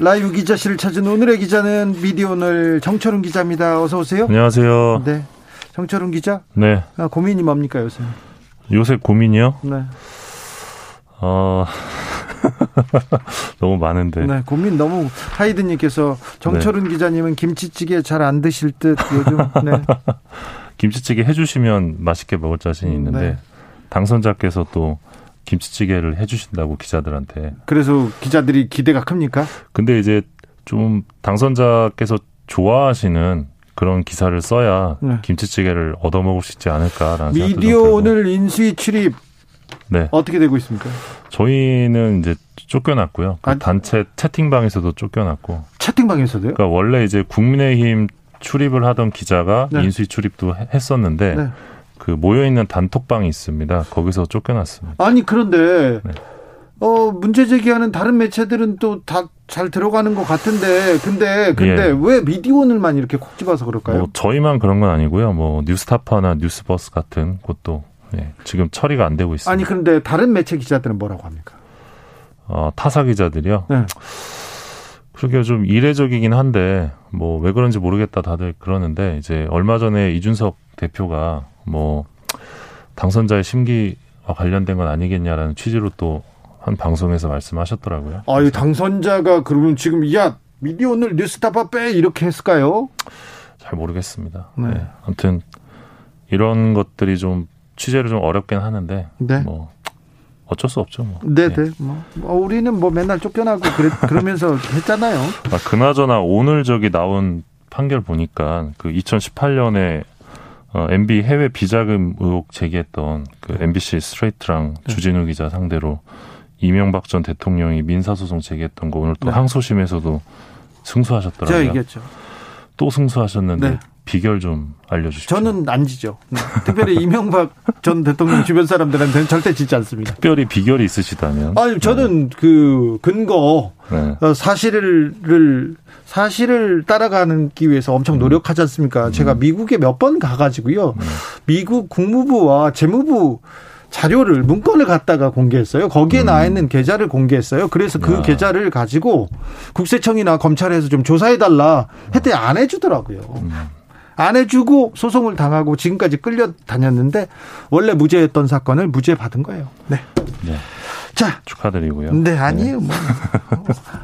라이브 기자실을 찾은 오늘의 기자는 미디어오늘 정철훈 기자입니다. 어서 오세요. 안녕하세요. 네, 정철훈 기자. 네. 아, 고민이 뭡니까 요새? 요새 고민이요? 네, 어, 너무 많은데. 네, 고민 너무 하이드님께서 정철훈 네. 기자님은 김치찌개 잘 안 드실 듯 요즘. 네, 김치찌개 해주시면 맛있게 먹을 자신이 있는데, 네. 당선자께서 또 김치찌개를 해주신다고 기자들한테. 그래서 기자들이 기대가 큽니까? 근데 이제 좀 당선자께서 좋아하시는 그런 기사를 써야 네. 김치찌개를 얻어먹을 수 있지 않을까라는 미디어. 오늘 인수위 출입 네. 어떻게 되고 있습니까? 저희는 이제 쫓겨났고요. 그 아니- 단체 채팅방에서도 쫓겨났고. 채팅방에서도요? 그러니까 원래 이제 국민의힘 출입을 하던 기자가 네. 인수위 출입도 해- 했었는데 네. 그 모여 있는 단톡방이 있습니다. 거기서 쫓겨났습니다. 아니 그런데 네. 어 문제 제기하는 다른 매체들은 또 다 잘 들어가는 것 같은데 근데 근데 예. 왜 미디어 오늘만 이렇게 콕 집어서 그럴까요? 뭐 저희만 그런 건 아니고요. 뭐 뉴스타파나 뉴스버스 같은 곳도 예, 지금 처리가 안 되고 있습니다. 아니 그런데 다른 매체 기자들은 뭐라고 합니까? 어, 타사 기자들이요. 네. 그러게 좀 이례적이긴 한데 뭐 왜 그런지 모르겠다 다들 그러는데 이제 얼마 전에 이준석 대표가 뭐 당선자의 심기와 관련된 건 아니겠냐라는 취지로 또 한 방송에서 말씀하셨더라고요. 아유 당선자가 그러면 지금 야 미디어 오늘 뉴스타파 빼 이렇게 했을까요? 잘 모르겠습니다. 네. 네. 아무튼 이런 것들이 좀 취재를 좀 어렵긴 하는데 네. 뭐 어쩔 수 없죠. 뭐. 네 네. 뭐, 뭐 우리는 뭐 맨날 쫓겨나고 그래, 그러면서 했잖아요. 아, 그나저나 오늘 저기 나온 판결 보니까 그 2018년에 어, MB 해외 비자금 의혹 제기했던 그 MBC 스트레이트랑 네. 주진우 기자 상대로 이명박 전 대통령이 민사소송 제기했던 거 오늘 또 네. 항소심에서도 승소하셨더라고요. 제가 얘기했죠. 또 승소하셨는데 네. 비결 좀 알려주십시오. 저는 안 지죠. 네. 특별히 이명박 전 대통령 주변 사람들한테는 절대 지지 않습니다. 특별히 비결이 있으시다면. 아니 저는 그 근거 네. 어, 사실을 사실을 따라가기 위해서 엄청 노력하지 않습니까? 제가 미국에 몇 번 가가지고요. 미국 국무부와 재무부 자료를 문건을 갖다가 공개했어요. 거기에 나와 있는 계좌를 공개했어요. 그래서 그 야. 계좌를 가지고 국세청이나 검찰에서 좀 조사해 달라 했더니 안 해주더라고요. 안 해주고 소송을 당하고 지금까지 끌려 다녔는데 원래 무죄였던 사건을 무죄 받은 거예요. 네. 네. 자, 축하드리고요. 네, 아니에요. 뭐.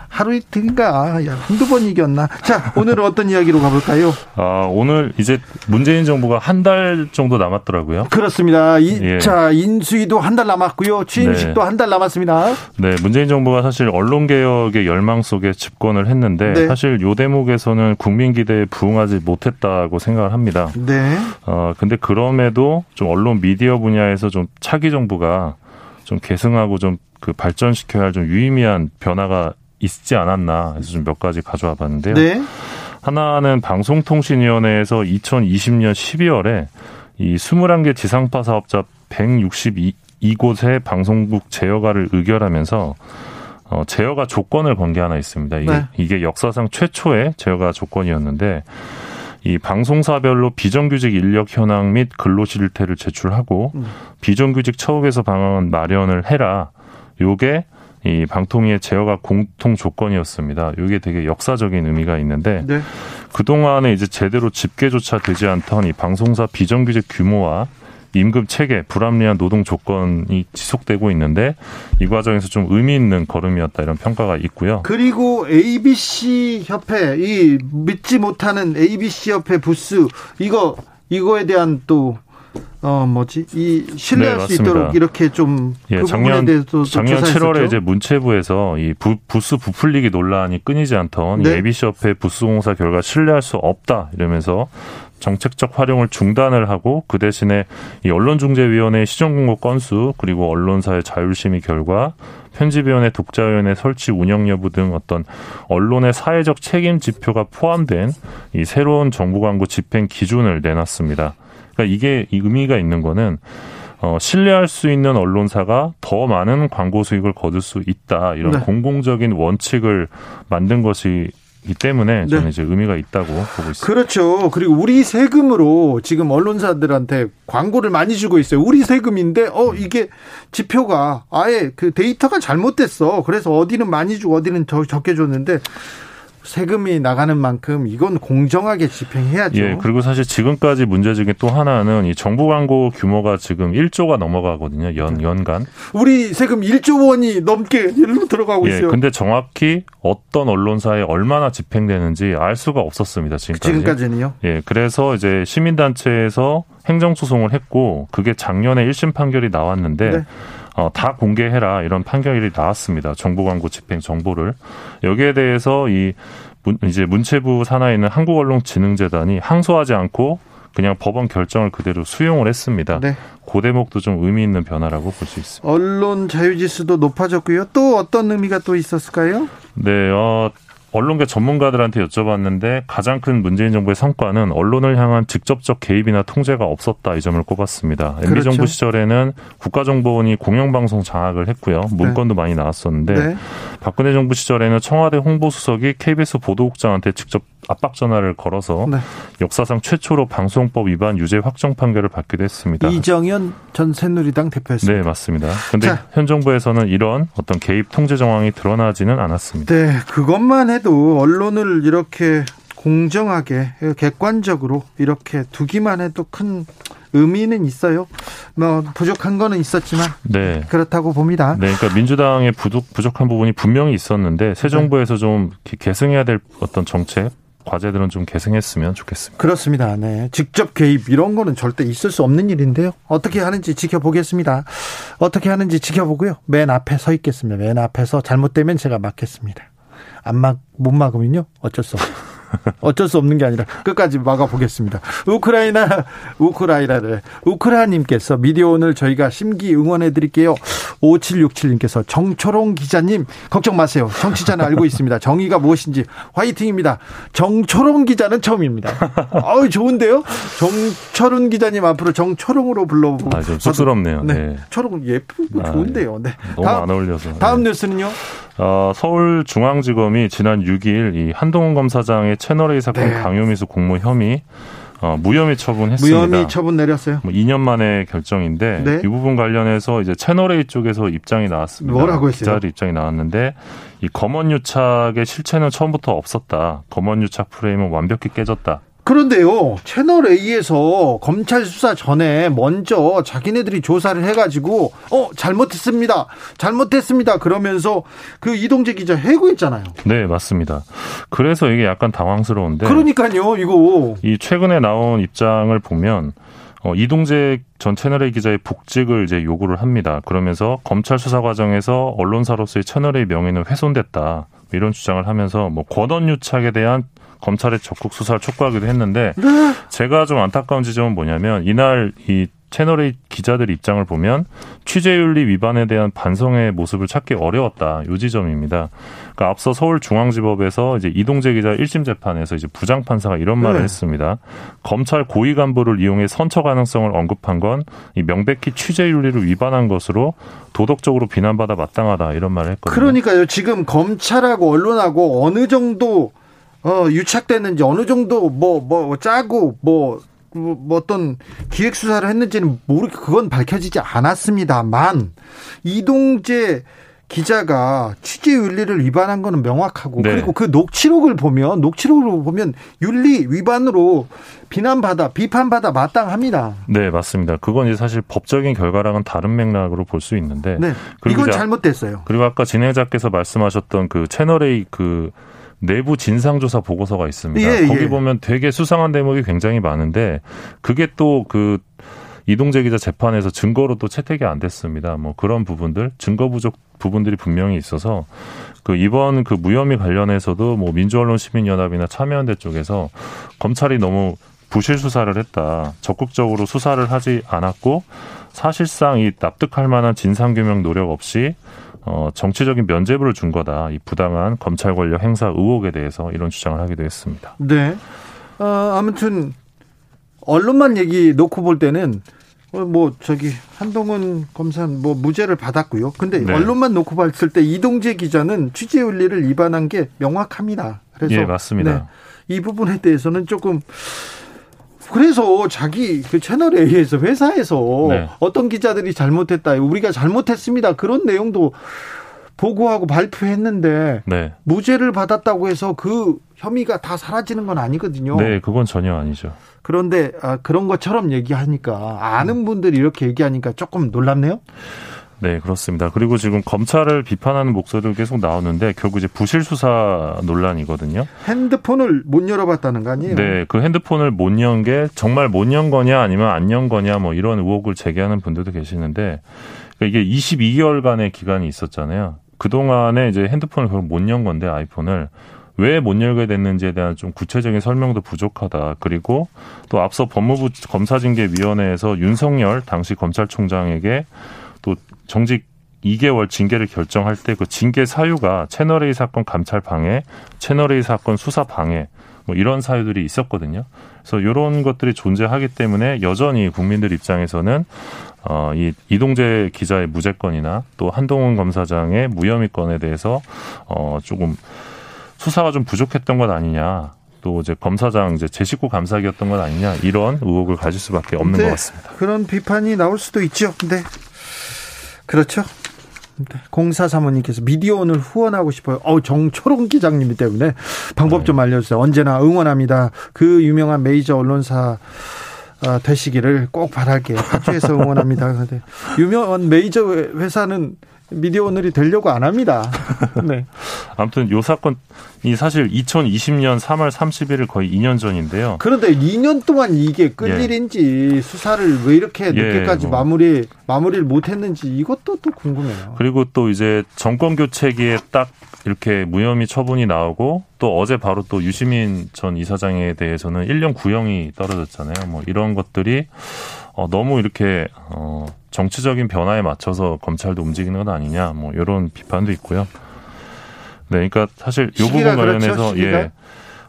하루 이틀인가, 야, 한두 번 이겼나. 자, 오늘은 어떤 이야기로 가볼까요? 아, 오늘 이제 문재인 정부가 한 달 정도 남았더라고요. 그렇습니다. 이, 예. 자, 인수위도 한 달 남았고요. 취임식도 네. 한달 남았습니다. 네, 문재인 정부가 사실 언론 개혁의 열망 속에 집권을 했는데 네. 사실 요 대목에서는 국민 기대에 부응하지 못했다고 생각을 합니다. 네. 어 근데 그럼에도 좀 언론 미디어 분야에서 좀 차기 정부가 좀 계승하고 좀 그 발전시켜야 할 좀 유의미한 변화가 있지 않았나 해서 좀 몇 가지 가져와 봤는데요. 네. 하나는 방송통신위원회에서 2020년 12월에 이 21개 지상파 사업자 162곳의 방송국 제어가를 의결하면서 어, 제어가 조건을 건 게 하나 있습니다. 이게, 네. 이게 역사상 최초의 제어가 조건이었는데 이 방송사별로 비정규직 인력 현황 및 근로 실태를 제출하고 음. 비정규직 처우에서 방안 마련을 해라. 요게 이 방통위의 제어가 공통 조건이었습니다. 요게 되게 역사적인 의미가 있는데 네. 그동안에 이제 제대로 집계조차 되지 않던 이 방송사 비정규직 규모와 임금 체계, 불합리한 노동 조건이 지속되고 있는데 이 과정에서 좀 의미 있는 걸음이었다 이런 평가가 있고요. 그리고 ABC 협회, 이 믿지 못하는 ABC 협회 부스, 이거, 이거에 대한 또, 어, 뭐지, 이 신뢰할 네, 수. 있도록 이렇게 좀, 예, 그 작년 대해서 또 작년 조사했었죠. 7월에 이제 문체부에서 이 부, 부스 부풀리기 논란이 끊이지 않던 네. 이 ABC협회 부스공사 결과 신뢰할 수 없다 이러면서 정책적 활용을 중단을 하고 그 대신에 이 언론중재위원회 시정공고 건수 그리고 언론사의 자율심의 결과 편집위원회 독자위원회 설치 운영 여부 등 어떤 언론의 사회적 책임 지표가 포함된 이 새로운 정부 광고 집행 기준을 내놨습니다. 그러니까 이게 의미가 있는 거는 어, 신뢰할 수 있는 언론사가 더 많은 광고 수익을 거둘 수 있다 이런 네. 공공적인 원칙을 만든 것이 이 때문에 저는 네. 이제 의미가 있다고 보고 있습니다. 그렇죠. 그리고 우리 세금으로 지금 언론사들한테 광고를 많이 주고 있어요. 우리 세금인데 어 이게 지표가 아예 그 데이터가 잘못됐어. 그래서 어디는 많이 주고 어디는 적게 줬는데 세금이 나가는 만큼 이건 공정하게 집행해야죠. 예, 그리고 사실 지금까지 문제 중에 또 하나는 이 정부 광고 규모가 지금 1조가 넘어가거든요. 연 네. 연간. 우리 세금 1조 원이 넘게 일로 들어가고 예, 있어요. 근데 정확히 어떤 언론사에 얼마나 집행되는지 알 수가 없었습니다. 지금까지. 지금까지는요? 예, 그래서 이제 시민단체에서 행정소송을 했고 그게 작년에 1심 판결이 나왔는데 네. 어, 다 공개해라 이런 판결이 나왔습니다. 정보 광고 집행 정보를 여기에 대해서 이 문, 이제 문체부 산하에 있는 한국언론진흥재단이 항소하지 않고 그냥 법원 결정을 그대로 수용을 했습니다. 네. 그 대목도 좀 의미 있는 변화라고 볼 수 있습니다. 언론 자유지수도 높아졌고요. 또 어떤 의미가 또 있었을까요? 네, 어, 언론계 전문가들한테 여쭤봤는데 가장 큰 문재인 정부의 성과는 언론을 향한 직접적 개입이나 통제가 없었다 이 점을 꼽았습니다. MB 그렇죠. 정부 시절에는 국가정보원이 공영방송 장악을 했고요. 문건도 네. 많이 나왔었는데 네. 박근혜 정부 시절에는 청와대 홍보수석이 KBS 보도국장한테 직접 압박 전화를 걸어서 네. 역사상 최초로 방송법 위반 유죄 확정 판결을 받기도 했습니다. 이정현 전 새누리당 대표였습니다. 네, 맞습니다. 그런데 현 정부에서는 이런 어떤 개입 통제 정황이 드러나지는 않았습니다. 네, 그것만 해도 언론을 이렇게 공정하게 객관적으로 이렇게 두기만 해도 큰 의미는 있어요. 뭐 부족한 거는 있었지만 네. 그렇다고 봅니다. 네, 그러니까 민주당의 부족 부족한 부분이 분명히 있었는데 새 정부에서 좀 개선해야 될 어떤 정책 과제들은 좀 개선했으면 좋겠습니다. 그렇습니다. 네. 직접 개입 이런 거는 절대 있을 수 없는 일인데요. 어떻게 하는지 지켜보겠습니다. 어떻게 하는지 지켜보고요. 맨 앞에 서 있겠습니다. 맨 앞에서 잘못되면 제가 막겠습니다. 안 막, 못 막으면요. 어쩔 수 없어요. 어쩔 수 없는 게 아니라 끝까지 막아보겠습니다. 우크라이나, 우크라이나를, 우크라님께서 미디어 오늘 저희가 심기 응원해 드릴게요. 5767님께서 정초롱 기자님, 걱정 마세요. 정치자는 알고 있습니다. 정의가 무엇인지 화이팅입니다. 정초롱 기자는 처음입니다. 아우, 좋은데요? 정철훈 기자님 앞으로 정초롱으로 불러보고. 아, 좀 쑥스럽네요. 네. 네. 초롱 예쁘고 아, 좋은데요. 네. 너무 다음, 안 어울려서. 다음 네. 뉴스는요? 어, 서울중앙지검이 지난 6일 이 한동훈 검사장의 채널A 사건 네. 강요미수 공모 혐의 어, 무혐의 처분했습니다. 무혐의 처분 내렸어요. 뭐 2년 만에 결정인데 네. 이 부분 관련해서 이제 채널A 쪽에서 입장이 나왔습니다. 뭐라고 했어요? 기자들 입장이 나왔는데 이 검언 유착의 실체는 처음부터 없었다. 검언 유착 프레임은 완벽히 깨졌다. 그런데요, 채널 A에서 검찰 수사 전에 먼저 자기네들이 조사를 해가지고, 어, 잘못했습니다. 잘못했습니다. 그러면서 그 이동재 기자 해고했잖아요. 네, 맞습니다. 그래서 이게 약간 당황스러운데. 그러니까요, 이거. 이 최근에 나온 입장을 보면, 어, 이동재 전 채널A 기자의 복직을 이제 요구를 합니다. 그러면서 검찰 수사 과정에서 언론사로서의 채널A 명예는 훼손됐다. 이런 주장을 하면서 뭐 권언 유착에 대한 검찰의 적극 수사를 촉구하기도 했는데 네. 제가 좀 안타까운 지점은 뭐냐면 이날 이 채널의 기자들 입장을 보면 취재윤리 위반에 대한 반성의 모습을 찾기 어려웠다. 요 지점입니다. 그러니까 앞서 서울중앙지법에서 이제 이동재 기자 1심 재판에서 이제 부장판사가 이런 말을 네. 했습니다. 검찰 고위 간부를 이용해 선처 가능성을 언급한 건 이 명백히 취재윤리를 위반한 것으로 도덕적으로 비난받아 마땅하다 이런 말을 했거든요. 그러니까요. 지금 검찰하고 언론하고 어느 정도 어, 유착됐는지 어느 정도 뭐, 뭐, 짜고 뭐, 뭐, 뭐 어떤 기획 수사를 했는지는 모르, 그건 밝혀지지 않았습니다만, 이동재 기자가 취재 윤리를 위반한 거는 명확하고 네. 그리고 그 녹취록을 보면 녹취록을 보면 윤리 위반으로 비난받아 비판받아 마땅합니다. 네 맞습니다. 그건 이제 사실 법적인 결과랑은 다른 맥락으로 볼 수 있는데 네. 이건 잘못됐어요. 그리고 아까 진행자께서 말씀하셨던 그 채널 A 그 내부 진상조사 보고서가 있습니다. 예, 거기 예. 보면 되게 수상한 대목이 굉장히 많은데 그게 또그 이동재 기자 재판에서 증거로 또 채택이 안 됐습니다. 뭐 그런 부분들 증거 부족 부분들이 분명히 있어서 그 이번 그 무혐의 관련해서도 뭐 민주언론 시민연합이나 참여연대 쪽에서 검찰이 너무 부실 수사를 했다. 적극적으로 수사를 하지 않았고 사실상 이 납득할 만한 진상 규명 노력 없이 어, 정치적인 면죄부를 준 거다. 이 부당한 검찰 권력 행사 의혹에 대해서 이런 주장을 하기도 했습니다. 네. 어, 아무튼 언론만 얘기 놓고 볼 때는 어, 뭐 저기 한동훈 검사 뭐 무죄를 받았고요. 근데 네. 언론만 놓고 봤을 때 이동재 기자는 취재 윤리를 위반한 게 명확합니다. 그래서 예, 맞습니다. 네, 이 부분에 대해서는 조금 그래서 자기 그 채널 A에서 회사에서 네. 어떤 기자들이 잘못했다. 우리가 잘못했습니다. 그런 내용도 보고하고 발표했는데 네. 무죄를 받았다고 해서 그 혐의가 다 사라지는 건 아니거든요. 네, 그건 전혀 아니죠. 그런데 아, 그런 것처럼 얘기하니까 아는 분들이 이렇게 얘기하니까 조금 놀랍네요. 네, 그렇습니다. 그리고 지금 검찰을 비판하는 목소리도 계속 나오는데 결국 이제 부실 수사 논란이거든요. 핸드폰을 못 열어봤다는 거 아니에요? 네, 그 핸드폰을 못 연 게 정말 못 연 거냐 아니면 안 연 거냐 뭐 이런 의혹을 제기하는 분들도 계시는데 그러니까 이게 22개월간의 기간이 있었잖아요. 그 동안에 이제 핸드폰을 결국 못 연 건데 아이폰을 왜못 열게 됐는지에 대한 좀 구체적인 설명도 부족하다. 그리고 또 앞서 법무부 검사징계위원회에서 윤석열 당시 검찰총장에게 또 정직 2개월 징계를 결정할 때 그 징계 사유가 채널A 사건 감찰 방해, 채널A 사건 수사 방해 뭐 이런 사유들이 있었거든요. 그래서 이런 것들이 존재하기 때문에 여전히 국민들 입장에서는 어, 이 이동재 기자의 무죄권이나 또 한동훈 검사장의 무혐의권에 대해서 어, 조금 수사가 좀 부족했던 것 아니냐. 또 이제 검사장 이제 제 식구 감사기였던 것 아니냐 이런 의혹을 가질 수밖에 없는 것 같습니다. 그런 비판이 나올 수도 있죠. 근데 그렇죠. 공사 사모님께서 미디어 오늘 후원하고 싶어요. 어 정초롱 기장님이 때문에 방법 좀 네. 알려주세요. 언제나 응원합니다. 그 유명한 메이저 언론사 어, 되시기를 꼭 바랄게요. 파주에서 응원합니다. 유명한 메이저 회사는 미디어 오늘이 되려고 안 합니다. 네. 아무튼 요 사건이 사실 2020년 3월 31일 거의 2년 전인데요. 그런데 2년 동안 이게 끌 예. 일인지 수사를 왜 이렇게 예, 늦게까지 예, 뭐. 마무리 마무리를 못 했는지 이것도 또 궁금해요. 그리고 또 이제 정권 교체기에 딱 이렇게 무혐의 처분이 나오고 또 어제 바로 또 유시민 전 이사장에 대해서는 1년 구형이 떨어졌잖아요. 뭐 이런 것들이 어 너무 이렇게 어 정치적인 변화에 맞춰서 검찰도 움직이는 것 아니냐 뭐 이런 비판도 있고요. 네, 그러니까 사실 이 부분 그렇죠, 관련해서 그렇죠, 예.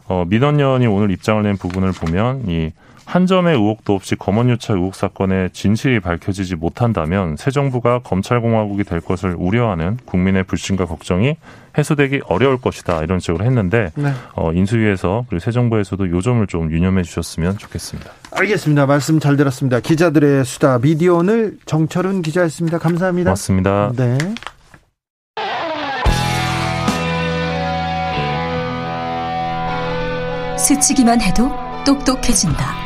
어 민원연이 오늘 입장을 낸 부분을 보면 이 한 점의 의혹도 없이 검언유착 의혹 사건의 진실이 밝혀지지 못한다면 새 정부가 검찰공화국이 될 것을 우려하는 국민의 불신과 걱정이 해소되기 어려울 것이다 이런 식으로 했는데 네. 어, 인수위에서 그리고 새 정부에서도 요 점을 좀 유념해 주셨으면 좋겠습니다. 알겠습니다. 말씀 잘 들었습니다. 기자들의 수다 미디어 오늘 정철운 기자였습니다. 감사합니다. 맞습니다. 네. 스치기만 해도 똑똑해진다.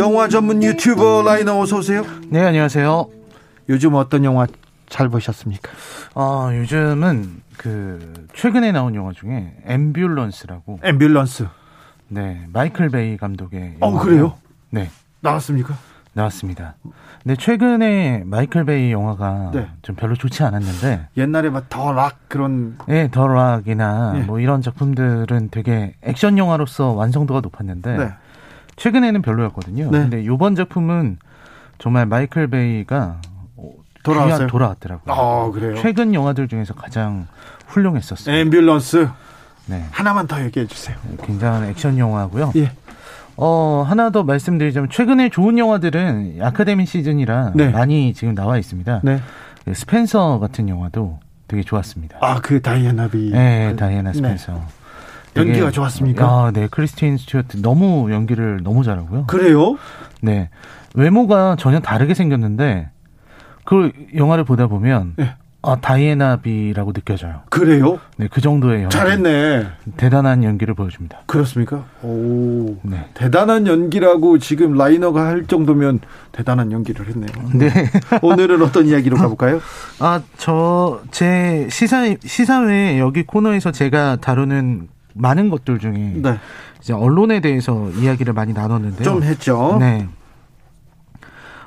영화 전문 유튜버 라이너 어서 오세요. 네, 안녕하세요. 요즘 어떤 영화 잘 보셨습니까? 아, 요즘은 그 최근에 나온 영화 중에 앰뷸런스라고. 앰뷸런스. 네, 마이클 베이 감독의 어, 그래요? 네. 나왔습니까? 나왔습니다. 근데 최근에 마이클 베이 영화가 네. 좀 별로 좋지 않았는데 옛날에 막 The Rock 그런 네, The Rock이나 네. 뭐 이런 작품들은 되게 액션 영화로서 완성도가 높았는데 네. 최근에는 별로였거든요. 네. 근데 이번 작품은 정말 마이클 베이가 돌아왔어요. 돌아왔더라고요. 아, 그래요? 최근 영화들 중에서 가장 훌륭했었어요. 앰뷸런스. 네. 하나만 더 얘기해 주세요. 네, 굉장한 액션 영화고요. 예. 어, 하나 더 말씀드리자면 최근에 좋은 영화들은 아카데미 시즌이라 네. 많이 지금 나와 있습니다. 네. 그 스펜서 같은 영화도 되게 좋았습니다. 아, 그 다이애나 비. 네, 다이애나 스펜서. 네. 연기가 좋았습니까? 아, 네. 크리스틴 스튜어트 너무 연기를 너무 잘하고요. 그래요? 네. 외모가 전혀 다르게 생겼는데 그 영화를 보다 보면 네. 아, 다이애나비라고 느껴져요. 그래요? 네, 그 정도의 연기. 잘했네. 대단한 연기를 보여줍니다. 그렇습니까? 오. 네. 대단한 연기라고 지금 라이너가 할 정도면 대단한 연기를 했네요. 네. 오늘은 어떤 이야기로 가볼까요? 아, 저, 제 시사, 시사회 여기 코너에서 제가 다루는 많은 것들 중에. 네. 이제 언론에 대해서 이야기를 많이 나눴는데요. 좀 했죠. 네.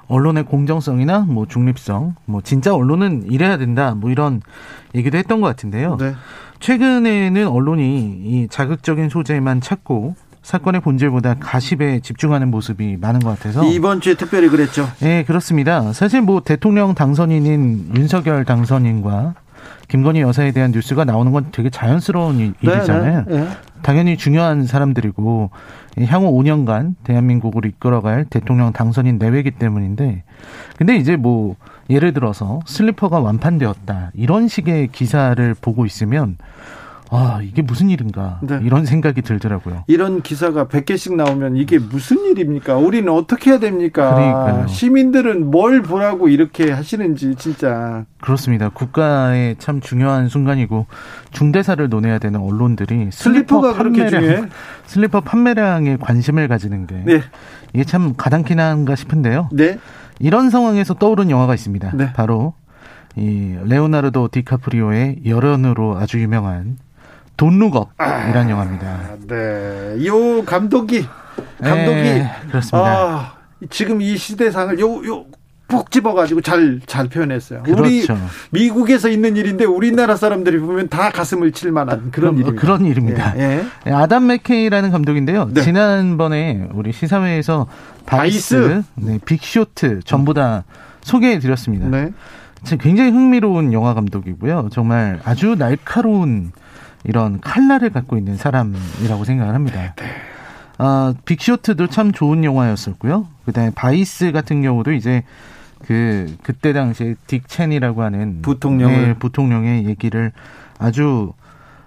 언론의 공정성이나 뭐 중립성, 뭐 진짜 언론은 이래야 된다, 뭐 이런 얘기도 했던 것 같은데요. 네. 최근에는 언론이 이 자극적인 소재만 찾고 사건의 본질보다 가십에 집중하는 모습이 많은 것 같아서 이번 주에 특별히 그랬죠. 네, 그렇습니다. 사실 뭐 대통령 당선인인 윤석열 당선인과 김건희 여사에 대한 뉴스가 나오는 건 되게 자연스러운 네, 일이잖아요. 네, 네. 당연히 중요한 사람들이고 향후 5년간 대한민국을 이끌어갈 대통령 당선인 내외기 때문인데 근데 이제 뭐 예를 들어서 슬리퍼가 완판되었다 이런 식의 기사를 보고 있으면 아, 이게 무슨 일인가. 네. 이런 생각이 들더라고요. 이런 기사가 100개씩 나오면 이게 무슨 일입니까? 우리는 어떻게 해야 됩니까? 그러니까요. 시민들은 뭘 보라고 이렇게 하시는지 진짜. 그렇습니다. 국가의 참 중요한 순간이고 중대사를 논해야 되는 언론들이 슬리퍼가 슬리퍼 그렇게 중요해? 슬리퍼 판매량에 관심을 가지는 게 네. 이게 참 가당키나 한가 싶은데요. 네. 이런 상황에서 떠오른 영화가 있습니다. 네. 바로 이 레오나르도 디카프리오의 열연으로 아주 유명한 Don't Look Up이라는 아, 영화입니다. 네, 요 감독이 감독이 네, 그렇습니다. 아, 지금 이 시대상을 요 요 푹 집어가지고 잘 잘 표현했어요. 그렇죠. 우리 미국에서 있는 일인데 우리나라 사람들이 보면 다 가슴을 칠 만한 그런 일입니다. 그런 일입니다. 예, 예. 아담 맥케이라는 감독인데요. 네. 지난번에 우리 시사회에서 Vice, Vice. 네, Big Short 전부 다 소개해 드렸습니다. 네. 굉장히 흥미로운 영화 감독이고요. 정말 아주 날카로운 이런 칼날을 갖고 있는 사람이라고 생각을 합니다. 네. 아, Big Short도 참 좋은 영화였었고요. 그다음에 Vice 같은 경우도 이제 그 그때 당시에 딕 체니라고 하는 부통령의 네, 부통령의 얘기를 아주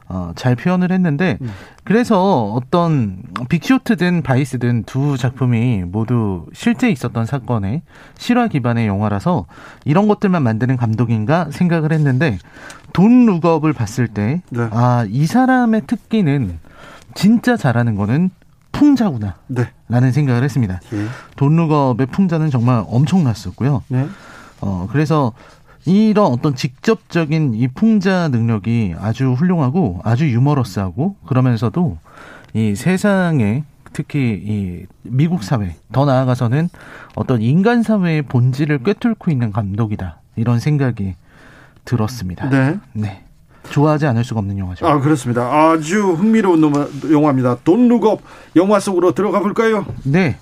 어, 잘 표현을 했는데 음. 그래서 어떤 빅쇼트든 바이스든 두 작품이 모두 실제 있었던 사건의 실화 기반의 영화라서 이런 것들만 만드는 감독인가 생각을 했는데 돈 룩업을 봤을 때 네. 아 이 사람의 특기는 진짜 잘하는 거는 풍자구나 네. 라는 생각을 했습니다. 예. 돈 룩업의 풍자는 정말 엄청났었고요. 네. 어 그래서 이런 어떤 직접적인 이 풍자 능력이 아주 훌륭하고 아주 유머러스하고 그러면서도 이 세상에 특히 이 미국 사회 더 나아가서는 어떤 인간 사회의 본질을 꿰뚫고 있는 감독이다 이런 생각이 들었습니다. 네. 네. 좋아하지 않을 수가 없는 영화죠. 아 그렇습니다. 아주 흥미로운 영화입니다. 돈 룩업 영화 속으로 들어가 볼까요? 네.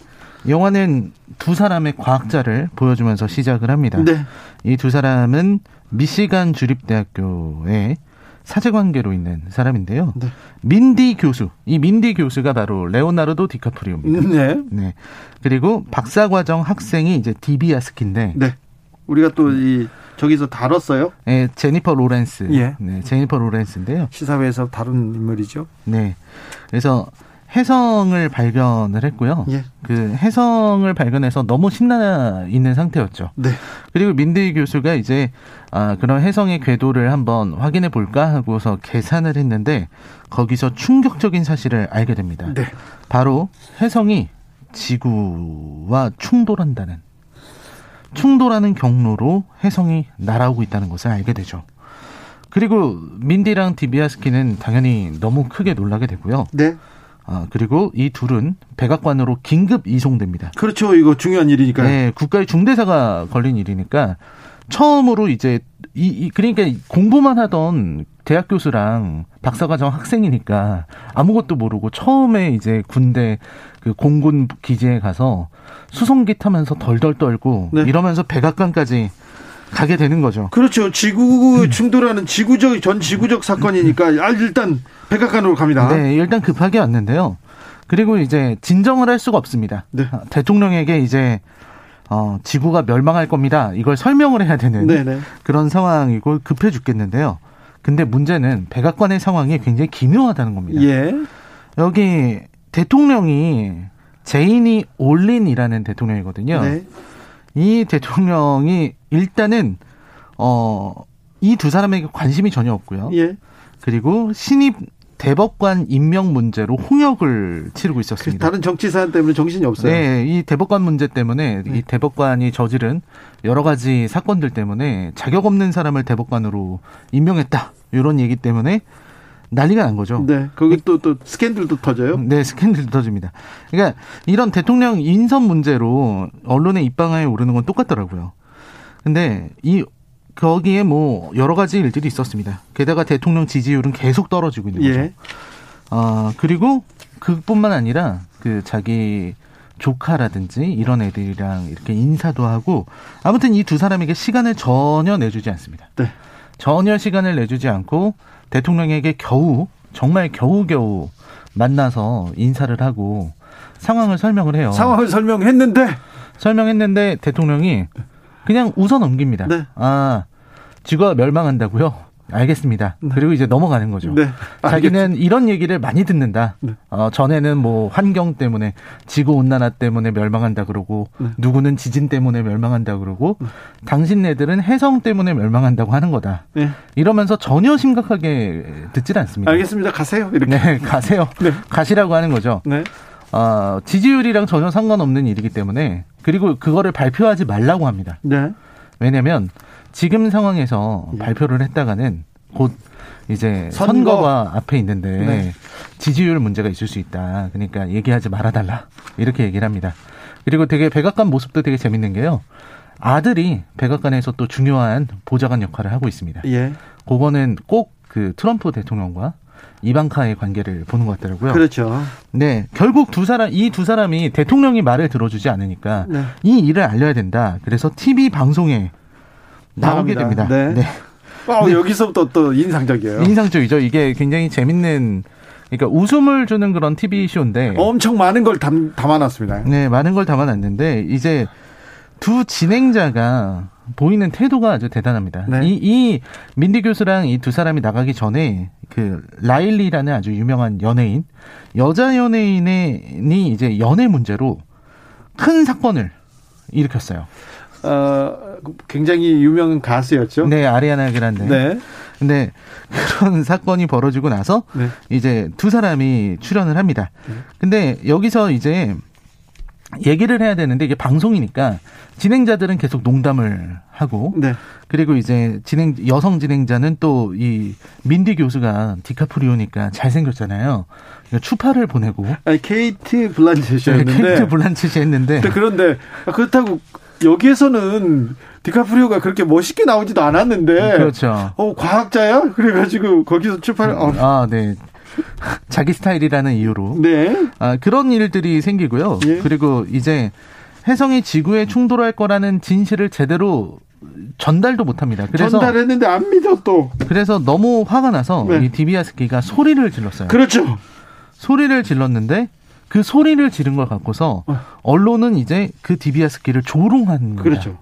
영화는 두 사람의 과학자를 보여주면서 시작을 합니다. 네. 이 두 사람은 미시간 주립대학교의 사제관계로 있는 사람인데요. 네. 민디 교수, 이 민디 교수가 바로 레오나르도 디카프리오입니다. 네. 네. 그리고 박사과정 학생이 이제 디비아스키인데. 네. 우리가 또 이 저기서 다뤘어요. 네, 제니퍼 로렌스. 예. 네, 제니퍼 로렌스인데요. 시사회에서 다룬 인물이죠. 네. 그래서 혜성을 발견을 했고요. 예. 그 혜성을 발견해서 너무 신나 있는 상태였죠. 네. 그리고 민대희 교수가 이제 아 그런 해성의 궤도를 한번 확인해 볼까 하고서 계산을 했는데 거기서 충격적인 사실을 알게 됩니다. 네. 바로 해성이 지구와 충돌한다는 충돌하는 경로로 해성이 날아오고 있다는 것을 알게 되죠. 그리고 민디랑 디비아스키는 당연히 너무 크게 놀라게 되고요. 네. 아, 그리고 이 둘은 백악관으로 긴급 이송됩니다. 그렇죠. 이거 중요한 일이니까. 네, 국가의 중대사가 걸린 일이니까 처음으로 이제 이, 이 그러니까 공부만 하던 대학 교수랑 박사과정 학생이니까 아무것도 모르고 처음에 이제 군대 그 공군 기지에 가서 수송기 타면서 덜덜 떨고 네. 이러면서 백악관까지 가게 되는 거죠. 그렇죠. 지구 충돌하는 지구적 전 지구적 사건이니까 아, 일단 백악관으로 갑니다. 네, 일단 급하게 왔는데요. 그리고 이제 진정을 할 수가 없습니다. 네. 아, 대통령에게 이제 어, 지구가 멸망할 겁니다. 이걸 설명을 해야 되는 네네. 네. 그런 상황이고 급해 죽겠는데요. 근데 문제는 백악관의 상황이 굉장히 기묘하다는 겁니다. 예. 여기 대통령이 제이니 올린이라는 대통령이거든요. 네. 이 대통령이 일단은 어 이 두 사람에게 관심이 전혀 없고요. 예. 그리고 신입 대법관 임명 문제로 홍역을 치르고 있었습니다. 다른 정치 사안 때문에 정신이 없어요. 네, 이 대법관 문제 때문에 네. 이 대법관이 저지른 여러 가지 사건들 때문에 자격 없는 사람을 대법관으로 임명했다. 이런 얘기 때문에 난리가 난 거죠. 네. 거기 또, 또 스캔들도 터져요? 네, 스캔들도 터집니다. 그러니까 이런 대통령 인선 문제로 언론의 입방아에 오르는 건 똑같더라고요. 근데 이 거기에 뭐 여러 가지 일들이 있었습니다. 게다가 대통령 지지율은 계속 떨어지고 있는 거죠. 예. 어, 그리고 그뿐만 아니라 그 자기 조카라든지 이런 애들이랑 이렇게 인사도 하고 아무튼 이 두 사람에게 시간을 전혀 내주지 않습니다. 네. 전혀 시간을 내주지 않고 대통령에게 겨우 정말 겨우겨우 만나서 인사를 하고 상황을 설명을 해요. 상황을 설명했는데 설명했는데 대통령이 그냥 웃어 넘깁니다. 네. 아, 지구가 멸망한다고요? 알겠습니다. 네. 그리고 이제 넘어가는 거죠. 네. 자기는 이런 얘기를 많이 듣는다. 네. 어, 전에는 뭐 환경 때문에 지구 온난화 때문에 멸망한다 그러고 네. 누구는 지진 때문에 멸망한다 그러고 네. 당신네들은 해성 때문에 멸망한다고 하는 거다. 네. 이러면서 전혀 심각하게 듣질 않습니다. 알겠습니다. 가세요. 이렇게. 네, 가세요. 가시라고 하는 거죠. 어, 지지율이랑 전혀 상관없는 일이기 때문에 그리고 그거를 발표하지 말라고 합니다. 왜냐면 지금 상황에서 예. 발표를 했다가는 곧 이제 선거. 가 앞에 있는데 네. 지지율 문제가 있을 수 있다. 그러니까 얘기하지 말아달라. 이렇게 얘기를 합니다. 그리고 되게 백악관 모습도 되게 재밌는 게요. 아들이 백악관에서 또 중요한 보좌관 역할을 하고 있습니다. 예. 그거는 꼭 그 트럼프 대통령과 이방카의 관계를 보는 것 같더라고요. 그렇죠. 네, 결국 두 사람 이 두 사람이 대통령이 말을 들어주지 않으니까 네. 이 일을 알려야 된다. 그래서 TV 방송에 나오게 됩니다. 네. 네. 어, 여기서부터 또 인상적이에요. 인상적이죠. 이게 굉장히 재밌는 그러니까 웃음을 주는 그런 TV 쇼인데 엄청 많은 걸 담, 담아놨습니다. 네, 많은 걸 담아놨는데 이제 두 진행자가 보이는 태도가 아주 대단합니다. 네. 이, 이 민디 교수랑 이 두 사람이 나가기 전에 그 라일리라는 아주 유명한 연예인 여자 연예인이 이제 연애 문제로 큰 사건을 일으켰어요. 어, 굉장히 유명한 가수였죠. 네, 아리아나 그란데. 네. 근데 그런 사건이 벌어지고 나서 네. 이제 두 사람이 출연을 합니다. 네. 근데 여기서 이제 얘기를 해야 되는데 이게 방송이니까 진행자들은 계속 농담을 하고 네. 그리고 이제 진행 여성 진행자는 또 이 민디 교수가 디카프리오니까 잘생겼잖아요. 그러니까 추파를 보내고 아니 케이트 블란쳇이었는데 네, 케이트 블란쳇이 했는데 그런데 그렇다고 여기에서는 디카프리오가 그렇게 멋있게 나오지도 않았는데. 그렇죠. 어, 과학자야? 그래가지고 거기서 출발, 어. 아, 네. 자기 스타일이라는 이유로. 네. 아, 그런 일들이 생기고요. 예. 그리고 이제 해성이 지구에 충돌할 거라는 진실을 제대로 전달도 못 합니다. 그래서 전달했는데 안 믿어 또. 그래서 너무 화가 나서 네. 이 디비아스키가 소리를 질렀어요. 그렇죠. 소리를 질렀는데 그 소리를 지른 걸 갖고서 어. 언론은 이제 그 디비아스키를 조롱한 거예요. 그렇죠.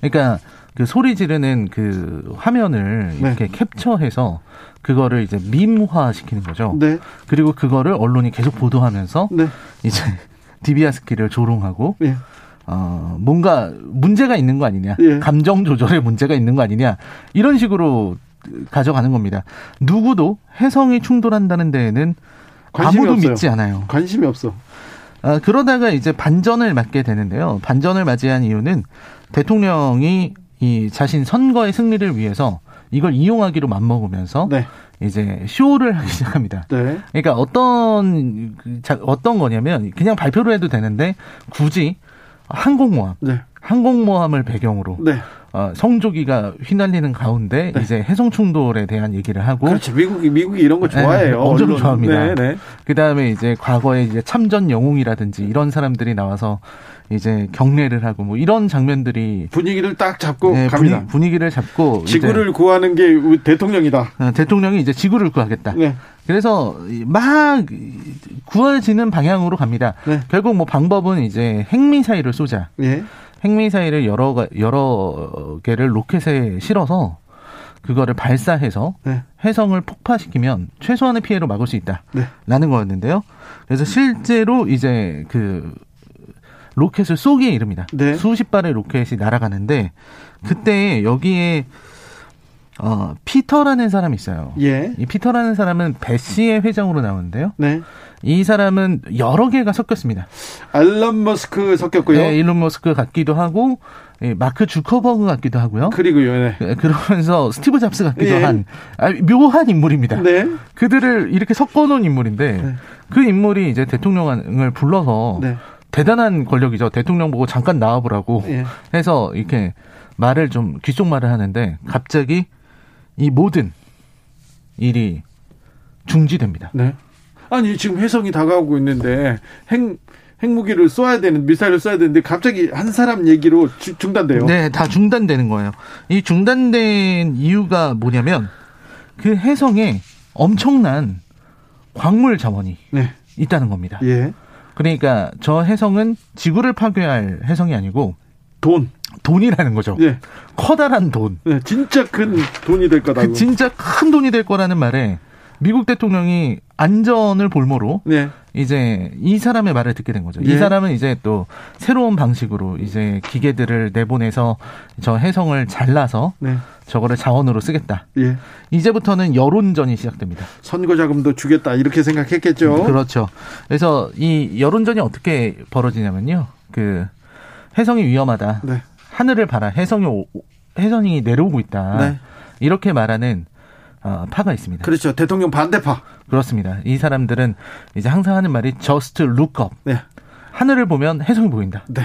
그러니까 그 소리 지르는 그 화면을 네. 이렇게 캡처해서 그거를 이제 밈화 시키는 거죠. 네. 그리고 그거를 언론이 계속 보도하면서 네. 이제 디비아스키를 조롱하고 네. 어 뭔가 문제가 있는 거 아니냐, 예. 감정 조절에 문제가 있는 거 아니냐 이런 식으로 가져가는 겁니다. 누구도 해성이 충돌한다는 데에는 아무도 없어요. 믿지 않아요. 관심이 없어. 아, 그러다가 이제 반전을 맞게 되는데요. 반전을 맞이한 이유는 대통령이 이 자신 선거의 승리를 위해서 이걸 이용하기로 맘먹으면서 네. 이제 쇼를 하기 시작합니다. 네. 그러니까 어떤 그 어떤 거냐면 그냥 발표를 해도 되는데 굳이 항공모함, 네. 항공모함을 배경으로 네. 어, 성조기가 휘날리는 가운데 네. 이제 해성 충돌에 대한 얘기를 하고 그렇죠. 미국이 미국이 이런 거 좋아해요. 네, 엄청 언론. 좋아합니다. 네, 네. 그다음에 이제 과거에 이제 참전 영웅이라든지 이런 사람들이 나와서 이제 경례를 하고 뭐 이런 장면들이 분위기를 딱 잡고 네, 갑니다. 분위, 기를 잡고 지구를 구하는 게 대통령이다. 어, 대통령이 이제 지구를 구하겠다. 네. 그래서 막 구해지는 방향으로 갑니다. 네. 결국 뭐 방법은 이제 핵미사일을 쏘자. 네. 핵미사일을 여러 여러 개를 로켓에 실어서 그거를 발사해서 네. 혜성을 폭파시키면 최소한의 피해를 막을 수 있다라는 네. 거였는데요. 그래서 실제로 이제 그 로켓을 쏘기에 이릅니다. 네. 수십 발의 로켓이 날아가는데 그때 여기에 어, 피터라는 사람이 있어요. 예. 이 피터라는 사람은 배시의 회장으로 나오는데요. 네. 이 사람은 여러 개가 섞였습니다. 알런 머스크 섞였고요. 네, 일론 머스크 같기도 하고 예, 마크 주커버그 같기도 하고요. 그리고요. 네. 예, 그러면서 스티브 잡스 같기도 예. 한 아, 묘한 인물입니다. 네. 그들을 이렇게 섞어놓은 인물인데 네. 그 인물이 이제 대통령을 불러서 네. 대단한 권력이죠. 대통령 보고 잠깐 나와보라고 예. 해서 이렇게 말을 좀 귓속말을 하는데 갑자기 이 모든 일이 중지됩니다. 네. 아니 지금 해성이 다가오고 있는데 핵 핵무기를 쏘아야 되는 미사일을 쏘아야 되는데 갑자기 한 사람 얘기로 주, 중단돼요. 네, 다 중단되는 거예요. 이 중단된 이유가 뭐냐면 그 해성에 엄청난 광물 자원이 네. 있다는 겁니다. 예. 그러니까 저 해성은 지구를 파괴할 해성이 아니고 돈. 돈이라는 거죠. 예. 커다란 돈. 네, 진짜 큰 돈이 될 거다. 그 진짜 큰 돈이 될 거라는 말에 미국 대통령이 안전을 볼모로 네. 이제 이 사람의 말을 듣게 된 거죠. 예. 이 사람은 이제 또 새로운 방식으로 이제 기계들을 내보내서 저 해성을 잘라서 네. 저거를 자원으로 쓰겠다. 예. 이제부터는 여론전이 시작됩니다. 선거 자금도 주겠다 이렇게 생각했겠죠. 그렇죠. 그래서 이 여론전이 어떻게 벌어지냐면요. 그 해성이 위험하다. 네. 하늘을 봐라. 해성이 오, 해성이 내려오고 있다. 네. 이렇게 말하는 어, 파가 있습니다. 그렇죠. 대통령 반대파. 그렇습니다. 이 사람들은 이제 항상 하는 말이 just look up. 네. 하늘을 보면 해성이 보인다. 네.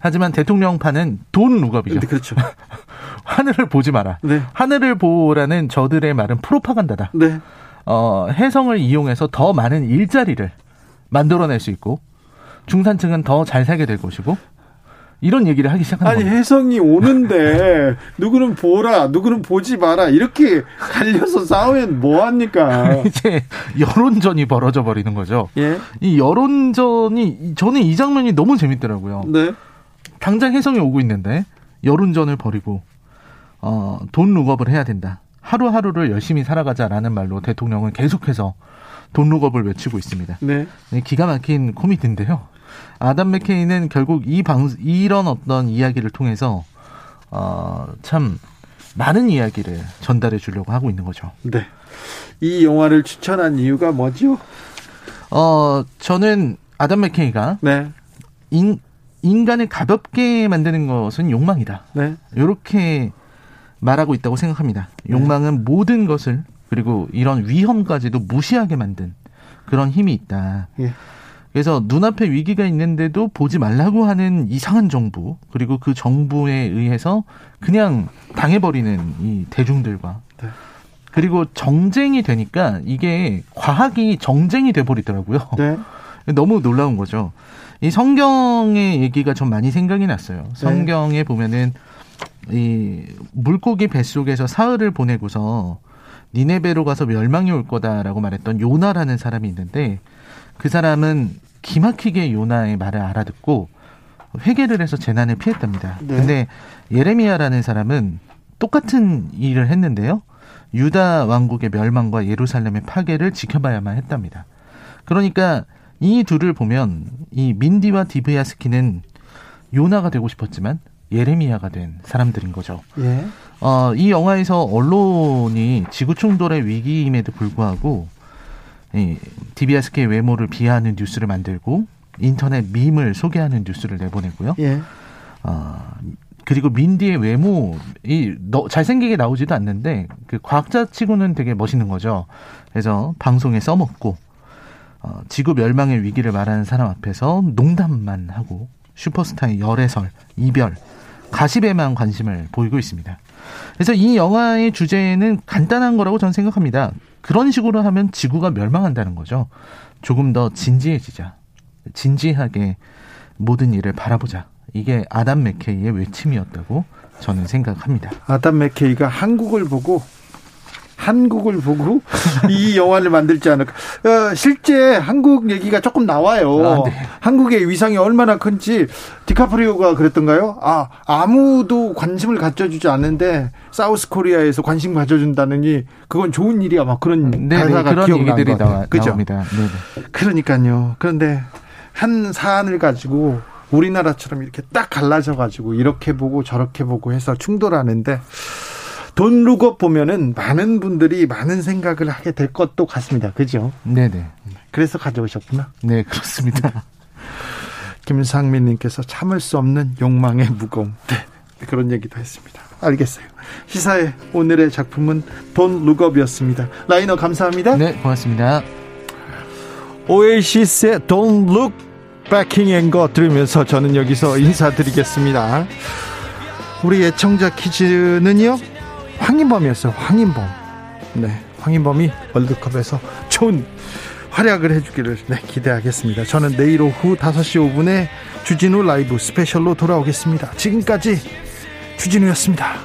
하지만 대통령파는 돈 룩업이죠. 네, 그렇죠. 하늘을 보지 마라. 네. 하늘을 보라는 저들의 말은 프로파간다다. 네. 어, 해성을 이용해서 더 많은 일자리를 만들어낼 수 있고 중산층은 더 잘 살게 될 것이고 이런 얘기를 하기 시작한 아니 겁니다. 혜성이 오는데 누구는 보라, 누구는 보지 마라 이렇게 갈려서 싸우면 뭐 합니까? 이제 여론전이 벌어져 버리는 거죠. 예? 이 여론전이 저는 이 장면이 너무 재밌더라고요. 네. 당장 혜성이 오고 있는데 여론전을 벌이고 어, 돈 룩업을 해야 된다. 하루하루를 열심히 살아가자라는 말로 대통령은 계속해서 돈 룩업을 외치고 있습니다. 네. 기가 막힌 코미디인데요. 아담 맥케이는 결국 이 방, 이런 어떤 이야기를 통해서, 어, 참, 많은 이야기를 전달해 주려고 하고 있는 거죠. 네. 이 영화를 추천한 이유가 뭐죠? 어, 저는 아담 맥케이가 네. 인, 인간을 가볍게 만드는 것은 욕망이다. 네. 이렇게 말하고 있다고 생각합니다. 네. 욕망은 모든 것을 그리고 이런 위험까지도 무시하게 만든 그런 힘이 있다. 예. 그래서 눈앞에 위기가 있는데도 보지 말라고 하는 이상한 정부 그리고 그 정부에 의해서 그냥 당해버리는 이 대중들과 네. 그리고 정쟁이 되니까 이게 과학이 정쟁이 돼버리더라고요. 네. 너무 놀라운 거죠. 이 성경의 얘기가 좀 많이 생각이 났어요. 네. 성경에 네. 보면은 이 물고기 뱃속에서 사흘을 보내고서 니네베로 가서 멸망이 올 거다라고 말했던 요나라는 사람이 있는데 그 사람은 기막히게 요나의 말을 알아듣고 회개를 해서 재난을 피했답니다. 네. 근데 예레미야라는 사람은 똑같은 일을 했는데요. 유다 왕국의 멸망과 예루살렘의 파괴를 지켜봐야만 했답니다. 그러니까 이 둘을 보면 이 민디와 디브야스키는 요나가 되고 싶었지만 예레미야가 된 사람들인 거죠. 예. 어, 이 영화에서 언론이 지구 충돌의 위기임에도 불구하고 이 DBSK 외모를 비하하는 뉴스를 만들고 인터넷 밈을 소개하는 뉴스를 내보내고요. 예. 어, 그리고 민디의 외모 이 너, 잘생기게 나오지도 않는데 그 과학자 치고는 되게 멋있는 거죠. 그래서 방송에 써먹고 어, 지구 멸망의 위기를 말하는 사람 앞에서 농담만 하고 슈퍼스타의 열애설, 이별, 가십에만 관심을 보이고 있습니다. 그래서 이 영화의 주제는 간단한 거라고 저는 생각합니다. 그런 식으로 하면 지구가 멸망한다는 거죠. 조금 더 진지해지자. 진지하게 모든 일을 바라보자. 이게 아담 맥케이의 외침이었다고 저는 생각합니다. 아담 맥케이가 한국을 보고 한국을 보고 이 영화를 만들지 않을까. 어, 실제 한국 얘기가 조금 나와요. 아, 네. 한국의 위상이 얼마나 큰지 디카프리오가 그랬던가요? 아 아무도 관심을 가져주지 않는데 South Korea에서 관심 가져준다느니 그건 좋은 일이야. 막 그런 네, 네 가사가 그런 얘기들이 나와, 그죠? 나옵니다. 네, 그러니까요. 그런데 한 사안을 가지고 우리나라처럼 이렇게 딱 갈라져 가지고 이렇게 보고 저렇게 보고 해서 충돌하는데 Don't Look Up 보면은 많은 분들이 많은 생각을 하게 될 것도 같습니다. 그죠? 네네. 그래서 가져오셨구나. 네, 그렇습니다. 김상민 님께서 참을 수 없는 욕망의 무거움. 네, 그런 얘기도 했습니다. 알겠어요. 시사의 오늘의 작품은 돈 룩업이었습니다. 라이너 감사합니다. 네, 고맙습니다. 오에시스의 Don't Look Backing 앤거 들으면서 저는 여기서 인사드리겠습니다. 우리 애청자 퀴즈는요. 황인범이었어요. 황인범. 네. 황인범이 월드컵에서 좋은 활약을 해주기를 네, 기대하겠습니다. 저는 내일 오후 5시 5분에 주진우 라이브 스페셜로 돌아오겠습니다. 지금까지 주진우였습니다.